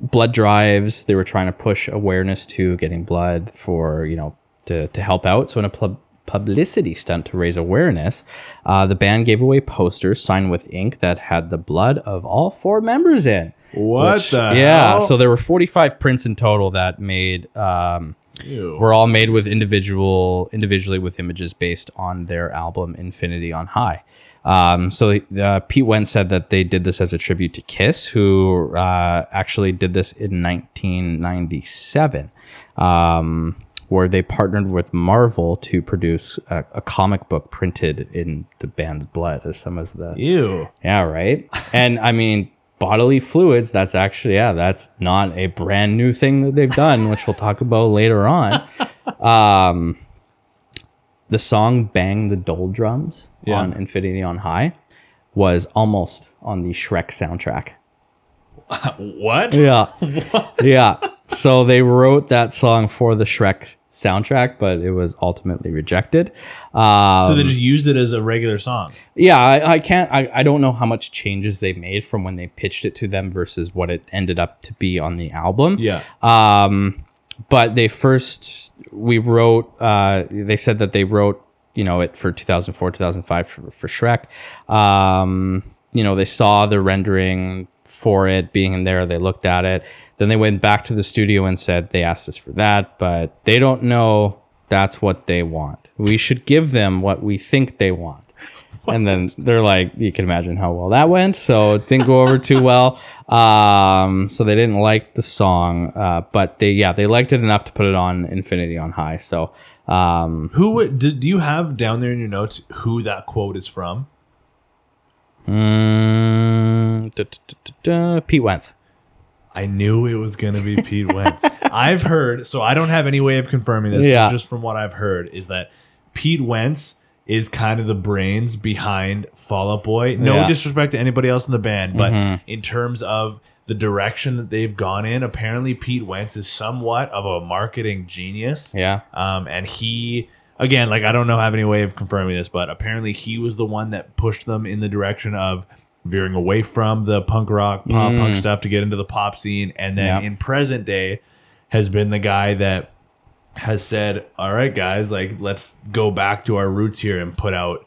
blood drives. They were trying to push awareness to getting blood for you know to to help out. So in a pub- publicity stunt to raise awareness, uh, the band gave away posters signed with ink that had the blood of all four members in. What the Yeah. hell? So there were 45 prints in total that made. Um, Ew. were all made with individual individually with images based on their album Infinity on High. Um, so uh, Pete Wentz said that they did this as a tribute to Kiss, who uh, actually did this in 1997, um, where they partnered with Marvel to produce a, a comic book printed in the band's blood as some of the Ew. yeah, right. And I mean, bodily fluids, that's actually, yeah, that's not a brand new thing that they've done, which we'll talk about later on. Um, the song Bang the Doldrums Yeah. on Infinity on High was almost on the Shrek soundtrack. What? Yeah. yeah. So they wrote that song for the Shrek soundtrack, but it was ultimately rejected. Um, So they just used it as a regular song. yeah, I, I can't. I, I don't know how much changes they made from when they pitched it to them versus what it ended up to be on the album. Yeah. Um, but they first we wrote. Uh, they said that they wrote you know it for 2004, 2005 for, for Shrek. Um, you know they saw the rendering for it being in there. They looked at it. Then they went back to the studio and said they asked us for that, but they don't know that's what they want. We should give them what we think they want. And then they're like, you can imagine how well that went. So it didn't go over too well. Um, so they didn't like the song, uh, but they yeah they liked it enough to put it on Infinity on High. So um, Who would- do, do you have down there in your notes who that quote is from? mm, Pete Wentz. I knew it was gonna be Pete Wentz. I've heard, so I don't have any way of confirming this. Yeah. Just from what I've heard, is that Pete Wentz is kind of the brains behind Fall Out Boy. No Yeah. disrespect to anybody else in the band, but Mhm. in terms of the direction that they've gone in, apparently Pete Wentz is somewhat of a marketing genius. Yeah. Um, and he, again, like I don't know have any way of confirming this, but apparently he was the one that pushed them in the direction of veering away from the punk rock, pop punk stuff to get into the pop scene, and then in present day has been the guy that has said, "All right, guys, like let's go back to our roots here and put out."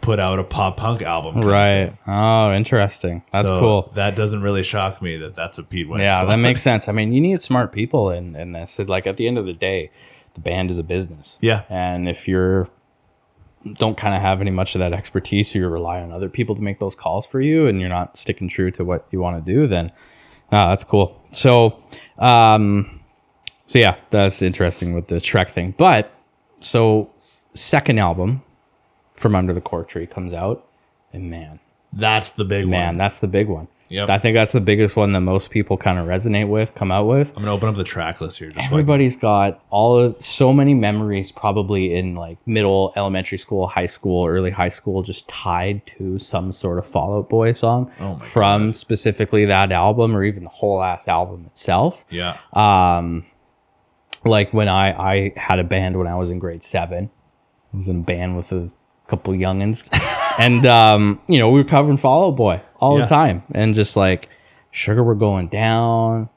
Put out a pop punk album, Right. Oh, interesting. That's So cool. That doesn't really shock me that that's a Pete Wentz. Yeah, that makes sense. I mean, you need smart people in, in this. Like at the end of the day, the band is a business. Yeah. And if you're don't kind of have any much of that expertise or you rely on other people to make those calls for you and you're not sticking true to what you want to do, then ah, that's cool. So um so yeah, that's interesting with the Shrek thing. But so second album from Under the Cork Tree comes out, and man, that's the big one. man, one. that's the big one. Yep. I think that's the biggest one that most people kind of resonate with, come out with. I'm gonna open up the track list here. Just so I can- Everybody's got all of so many memories, probably in like middle, elementary school, high school, early high school, just tied to some sort of Fall Out Boy song Oh from specifically that album or even the whole ass album itself. yeah. Um, like when I I had a band when I was in grade seven, I was in a band with a couple youngins, and um, you know we were covering Fall Out Boy all Yeah. the time, and just like sugar, we're going down.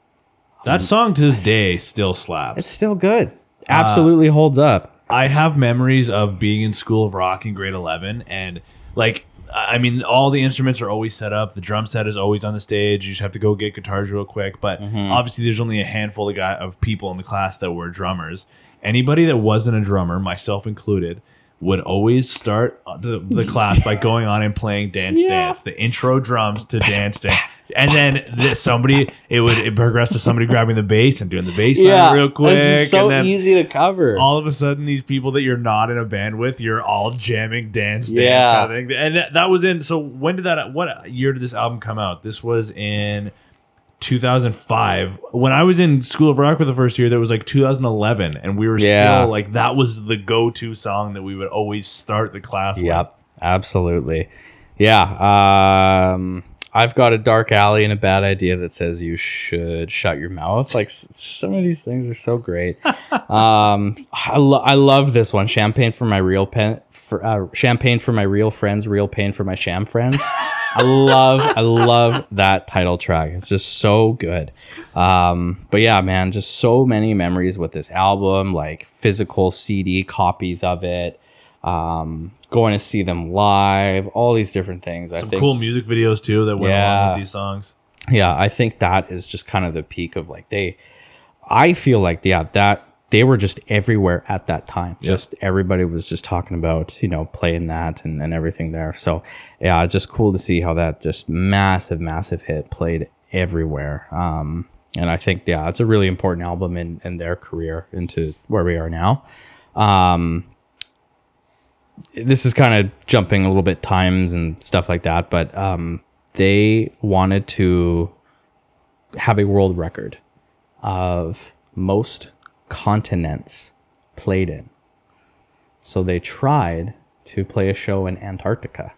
That song to this day still slaps. It's still good. Absolutely holds up. I have memories of being in School of Rock in grade 11 and like I mean all the instruments are always set up. The drum set is always on the stage. You just have to go get guitars real quick, but mm-hmm. obviously there's only a handful of guy of people in the class that were drummers. Anybody that wasn't a drummer, myself included, would always start the, the class by going on and playing Dance Yeah. Dance, the intro drums to Dance Dance. And then the, somebody, it would it progress to somebody grabbing the bass and doing the bass line real quick. This so and then easy to cover. all of a sudden these people that you're not in a band with you're all jamming dance dance Yeah. kind of thing and that, that was in so when did that what year did this album come out this was in 2005 when i was in school of rock for the first year that was like 2011 and we were Yeah. still like that was the go-to song that we would always start the class with Yep, absolutely. Yeah. Um, I've got a dark alley and a bad idea that says you should shut your mouth. Like some of these things are so great. um, I, lo- I love this one. Champagne for my real pen. For, uh, champagne for my real friends. Real pain for my sham friends. I love, I love that title track. It's just so good. Um, but yeah, man, just so many memories with this album, like physical CD copies of it, um, going to see them live, all these different things. I some think, cool music videos too that went along Yeah. with these songs yeah, I think that is just kind of the peak of like they. I feel like yeah that they were just everywhere at that time. Just everybody was just talking about you know playing that and, and everything there. So yeah, just cool to see how that just massive massive hit played everywhere. Um, and I think yeah, it's a really important album in in their career into where we are now. Um, this is kind of jumping a little bit times and stuff like that, but um, they wanted to have a world record of most continents played in. So they tried to play a show in Antarctica.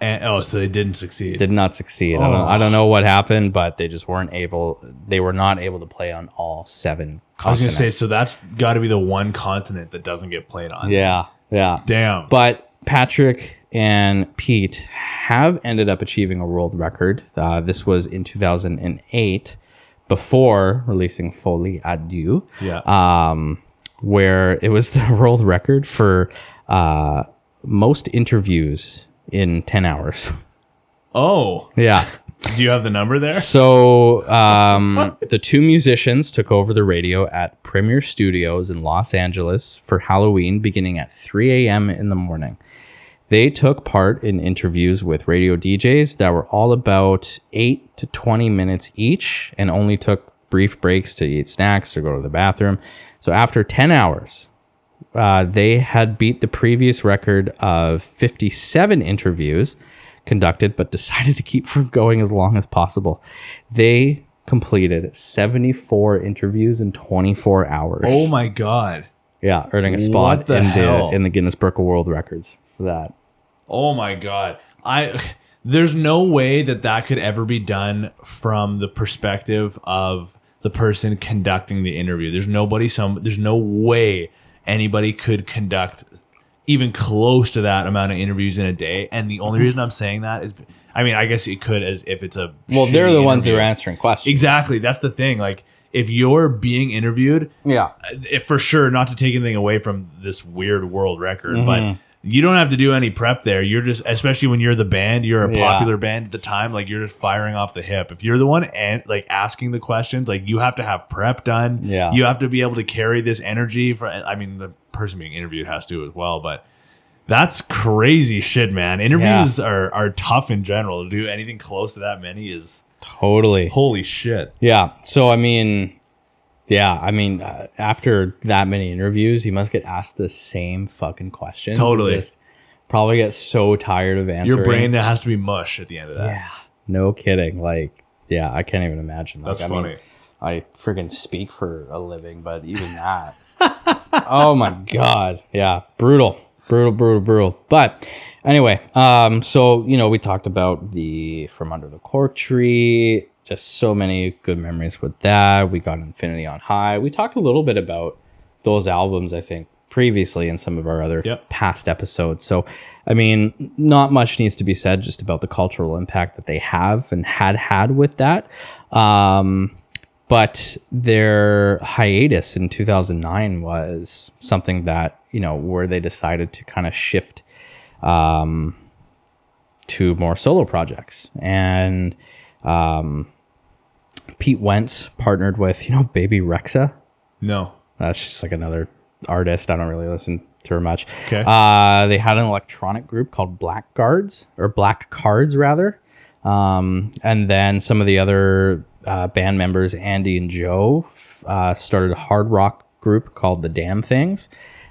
and oh so they didn't succeed Did not succeed. I, don't, I don't know what happened, but they just weren't able. They were not able to play on all seven. i was gonna say so that's got to be the one continent that doesn't get played on yeah, yeah. damn But Patrick and Pete have ended up achieving a world record. Uh, this was in 2008, before releasing Folie à Deux, yeah um, where it was the world record for uh, most interviews in 10 hours. oh yeah. do you have the number there So um, the two musicians took over the radio at Premier Studios in Los Angeles for Halloween, beginning at 3 a.m. in the morning. They took part in interviews with radio DJs that were all about eight to 20 minutes each and only took brief breaks to eat snacks or go to the bathroom. So after 10 hours, uh, they had beat the previous record of 57 interviews conducted, but decided to keep from going as long as possible. They completed 74 interviews in 24 hours. Oh my god. Yeah, earning a spot in hell? the in the Guinness Book of World Records for that. Oh my god. I there's no way that that could ever be done from the perspective of the person conducting the interview. There's nobody some there's no way anybody could conduct even close to that amount of interviews in a day. And the only reason I'm saying that is I mean, I guess it could as if it's a Well, they're the ones who are answering questions. Exactly. That's the thing. Like if you're being interviewed, Yeah. if for sure not to take anything away from this weird world record, Mm-hmm. but you don't have to do any prep there. You're just, especially when you're the band, you're a Yeah. popular band at the time. Like you're just firing off the hip. If you're the one and like asking the questions, like you have to have prep done. Yeah. you have to be able to carry this energy. For I mean, the person being interviewed has to as well, but. That's crazy shit, man. Interviews are, are tough in general. To do anything close to that many is Totally. holy shit. Yeah. So I mean, yeah, I mean, uh, after that many interviews, you must get asked the same fucking questions. Totally. just probably get so tired of answering. Your brain has to be mush at the end of that. Yeah. No kidding. Like, yeah, I can't even imagine. Like, That's I mean, funny. I friggin' speak for a living, but even that. oh my god. Yeah. Brutal. Brutal, brutal, brutal. But anyway, um, so you know, we talked about the From Under the Cork Tree, just so many good memories with that. We got Infinity on High. We talked a little bit about those albums, I think, previously in some of our other Yep. past episodes. So, I mean, not much needs to be said just about the cultural impact that they have and had had with that. Um, but their hiatus in 2009 was something that, you know, where they decided to kind of shift um, to more solo projects. And um, Pete Wentz partnered with, you know, Bebe Rexha. No. That's just like another artist. I don't really listen to her much. Okay. Uh, they had an electronic group called Black Guards or Black Cards rather. Um, and then some of the other uh, band members, Andy and Joe, f- uh, started a hard rock group called the Damn Things.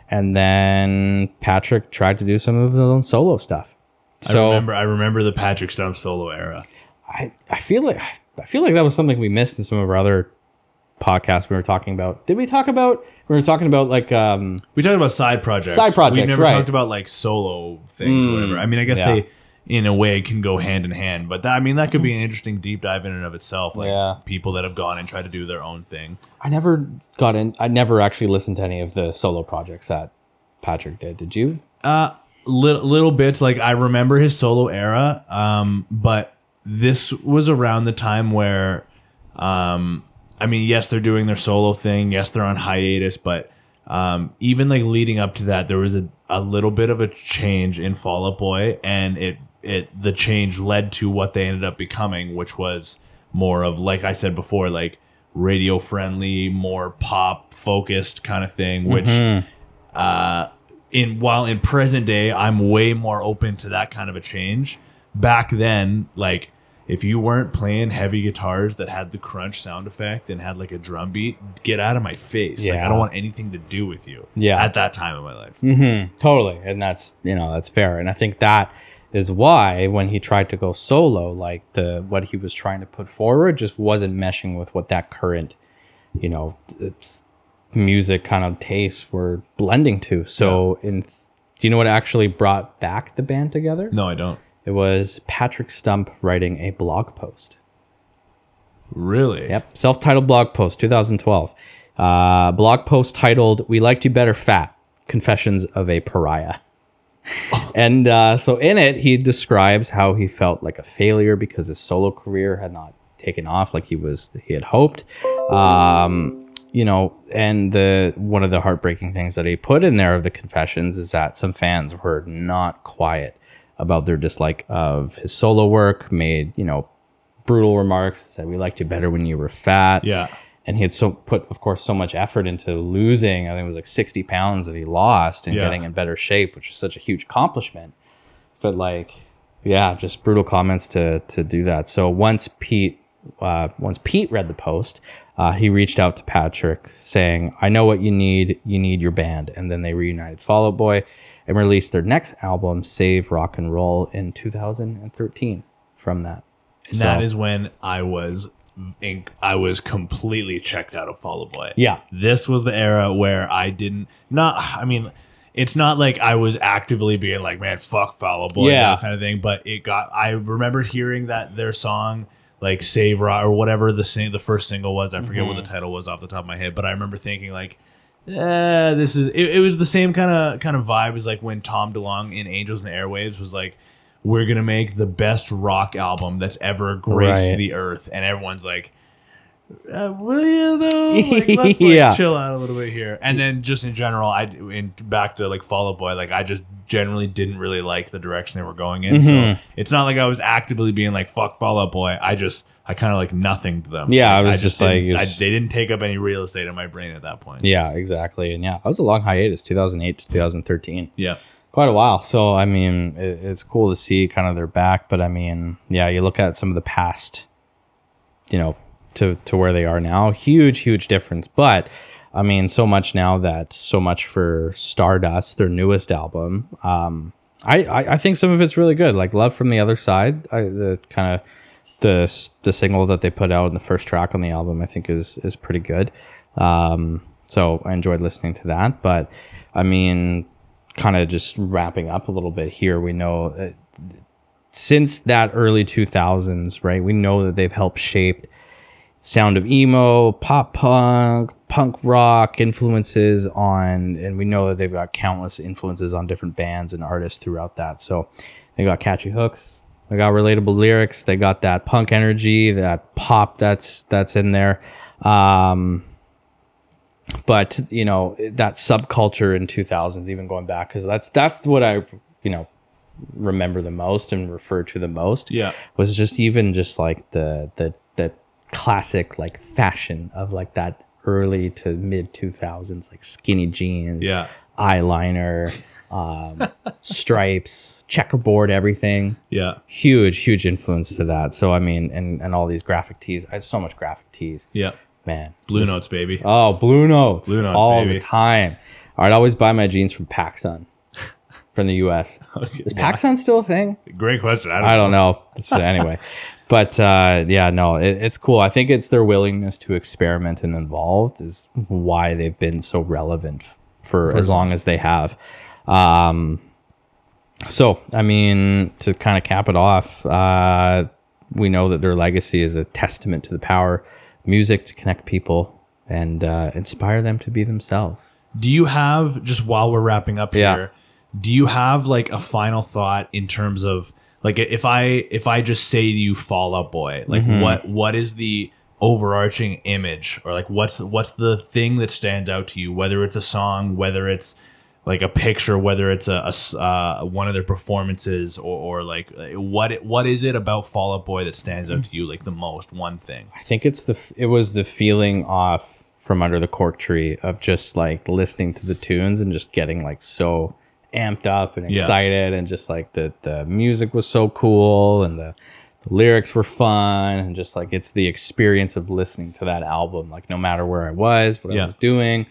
And then Patrick tried to do some of his own solo stuff. So I remember I remember the Patrick Stump solo era. I, I feel like I feel like that was something we missed in some of our other podcasts we were talking about. Did we talk about we were talking about like um We talked about side projects. Side projects, We never right. talked about like solo things or whatever. I mean, I guess yeah. they in a way can go hand in hand, but that, I mean that could be an interesting deep dive in and of itself. Like Yeah. people that have gone and tried to do their own thing. I never got in I never actually listened to any of the solo projects that Patrick did. Did you? Uh little, little bits like I remember his solo era, um, but this was around the time where, um, I mean, yes, they're doing their solo thing. Yes, they're on hiatus, but um, even like leading up to that, there was a, a little bit of a change in Fall Out Boy, and it it the change led to what they ended up becoming, which was more of like I said before, like radio friendly, more pop focused kind of thing, which uh, in while in present day i'm way more open to that kind of a change back then like if you weren't playing heavy guitars that had the crunch sound effect and had like a drum beat get out of my face like i don't want anything to do with you Yeah. at that time of my life Mm-hmm. Totally. And that's you know, that's fair. And I think that is why when he tried to go solo, like the what he was trying to put forward just wasn't meshing with what that current, you know, it's music kind of tastes were blending to. So in do you know what actually brought back the band together? no i don't It was Patrick Stump writing a blog post. really Yep, self-titled blog post, 2012. Uh, blog post titled "We Liked You Better Fat: Confessions of a Pariah." and uh, so in it, he describes how he felt like a failure because his solo career had not taken off like he was he had hoped. Um, you know, and the one of the heartbreaking things that he put in there of the confessions is that some fans were not quiet about their dislike of his solo work, made you know brutal remarks, said we liked you better when you were fat. yeah And he had so put, of course, so much effort into losing. I think it was like 60 pounds that he lost and Yeah. getting in better shape, which is such a huge accomplishment. but like, yeah, just brutal comments to to do that. So once Pete, uh, once Pete read the post, uh, he reached out to Patrick saying, "I know what you need. You need your band." And then they reunited Fall Out Boy and released their next album, Save Rock and Roll, in 2013. From that, And that is when I was I was completely checked out of Fall Out Boy. Yeah. This was the era where I didn't not I mean it's not like I was actively being like, man, fuck Fall Out Boy, Yeah. kind of thing. But it got I remember hearing that their song like Save Rock or whatever the sing, the first single was. I forget what the Mm-hmm. title was off the top of my head, but I remember thinking like eh, this is it, it was the same kind of kind of vibe as like when Tom DeLonge in Angels and Airwaves was like we're gonna make the best rock album that's ever graced Right. the earth and everyone's like uh, will you though? Like, let's like, Yeah. chill out a little bit here. And then just in general, I in back to like Fall Out Boy, like I just generally didn't really like the direction they were going in. Mm-hmm. So it's not like I was actively being like fuck Fall Out Boy. I just I kind of like nothing to them. Yeah, I was just like, didn't- I, they didn't take up any real estate in my brain at that point. yeah, exactly, and yeah, that was a long hiatus, 2008 to 2013. Yeah. quite a while. So I mean, it, it's cool to see kind of their back, but I mean, yeah, you look at some of the past, you know, to to where they are now, huge, huge difference. But I mean, so much now that so much for Stardust, their newest album. Um, I, I I think some of it's really good, like Love from the Other Side. I, the kind of the the single that they put out in the first track on the album, I think is is pretty good. Um, so I enjoyed listening to that. But I mean, kind of just wrapping up a little bit here, we know uh, since that early 2000s, right? We know that they've helped shape sound of emo, pop punk, punk rock influences on, and we know that they've got countless influences on different bands and artists throughout that. So they got catchy hooks, they got relatable lyrics, they got that punk energy, that pop that's that's in there. Um, but you know that subculture in 2000s even going back because that's that's what i you know remember the most and refer to the most Yeah. was just even just like the the the classic like fashion of like that early to mid 2000s like skinny jeans Yeah. eyeliner um stripes checkerboard everything Yeah. huge huge influence to that so i mean and and all these graphic tees i have so much graphic tees Yeah. man Blue this- Notes, baby. Oh, Blue Notes. Blue Notes, all baby. the time. I'd always buy my jeans from PacSun from the US. Okay. Is PacSun still a thing? Great question. I don't, I don't know. So anyway, but uh, yeah, no, it, it's cool. I think it's their willingness to experiment and evolve is why they've been so relevant for as long as they have. Um, so, I mean, to kind of cap it off, uh, we know that their legacy is a testament to the power of music to connect people and uh, inspire them to be themselves. Do you have just while we're wrapping up Yeah. here? Do you have like a final thought in terms of like if I if I just say to you Fall Out Boy, like Mm-hmm. what what is the overarching image or like what's what's the thing that stands out to you? Whether it's a song, whether it's like a picture, whether it's a, a uh, one of their performances or, or like uh, what it, what is it about Fall Out Boy that stands out to you like the most? One thing. I think it's the it was the feeling off from under the cork tree of just like listening to the tunes and just getting like so amped up and Yeah. excited and just like the the music was so cool and the, the lyrics were fun and just like it's the experience of listening to that album like no matter where I was what Yeah. I was doing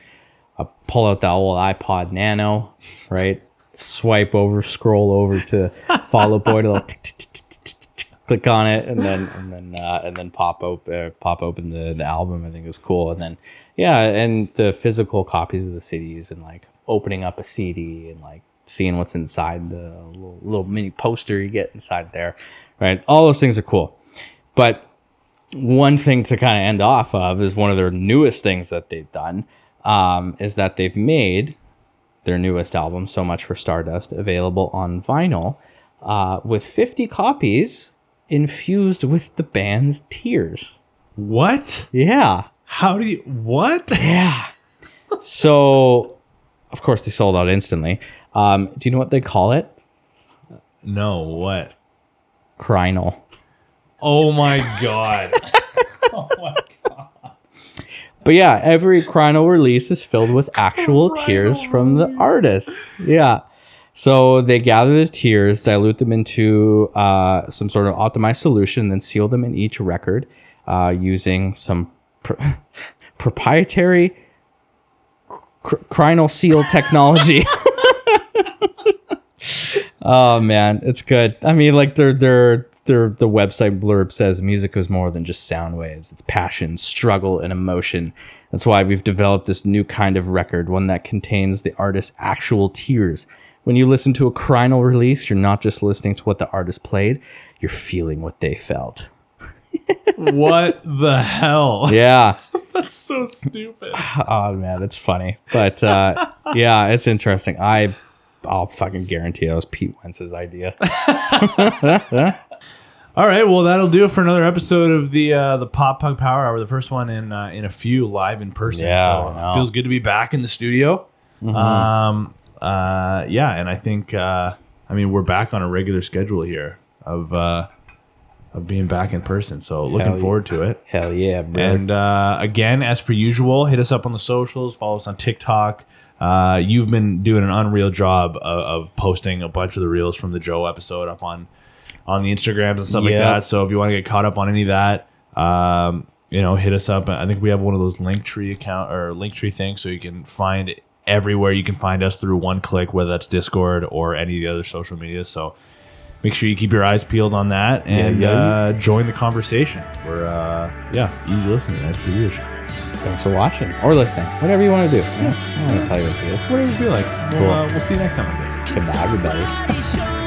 I pull out the old iPod Nano right? Swipe over scroll over to Fall Out Boy tick, tick, click on it and then and then uh, and then pop open uh, pop open the the album. I think it was cool. And then yeah and the physical copies of the CDs and like opening up a CD and like seeing what's inside the little, little mini poster you get inside there right? All those things are cool. But one thing to kind of end off of is one of their newest things that they've done um, is that they've made their newest album, So Much for Stardust, available on vinyl uh, with 50 copies infused with the band's tears. What? Yeah. How do you what? Yeah. so, of course, they sold out instantly. Um, do you know what they call it? No, what? Crynyl. Oh my god. But yeah, every Crynyl release is filled with actual tears from the artist. Yeah. So they gather the tears, dilute them into uh, some sort of optimized solution, then seal them in each record uh, using some pr- proprietary cr- Crynyl seal technology. oh man, it's good. I mean, like their their their the website blurb says music is more than just sound waves. It's passion, struggle, and emotion. That's why we've developed this new kind of record, one that contains the artist's actual tears. When you listen to a Crynyl release, you're not just listening to what the artist played, you're feeling what they felt. what the hell? Yeah. That's so stupid. oh man, it's funny. But uh, yeah, it's interesting. I I'll fucking guarantee that was Pete Wentz's idea. All right, well that'll do it for another episode of the uh, the Pop Punk Power Hour, the first one in uh, in a few live in person. Yeah, so it feels good to be back in the studio. Um, uh, yeah, and I think uh, I mean we're back on a regular schedule here of uh, of being back in person. So looking Hell yeah. forward to it. Hell yeah, bro. And uh, again, as per usual, hit us up on the socials, follow us on TikTok. Uh, you've been doing an unreal job of, of posting a bunch of the reels from the Joe episode up on on the Instagrams and stuff like Yeah. that. So if you want to get caught up on any of that, um, you know, hit us up. I think we have one of those Linktree account or Linktree things, so you can find everywhere you can find us through one click, whether that's Discord or any of the other social media. So make sure you keep your eyes peeled on that and yeah. Uh, join the conversation. We're uh, yeah, easy listening as per usual. Thanks for watching or listening. Whatever you want to do. I don't want to tell you what to do. Whatever you feel like. We'll, uh, we'll see you next time, I guess. Goodbye, everybody. Show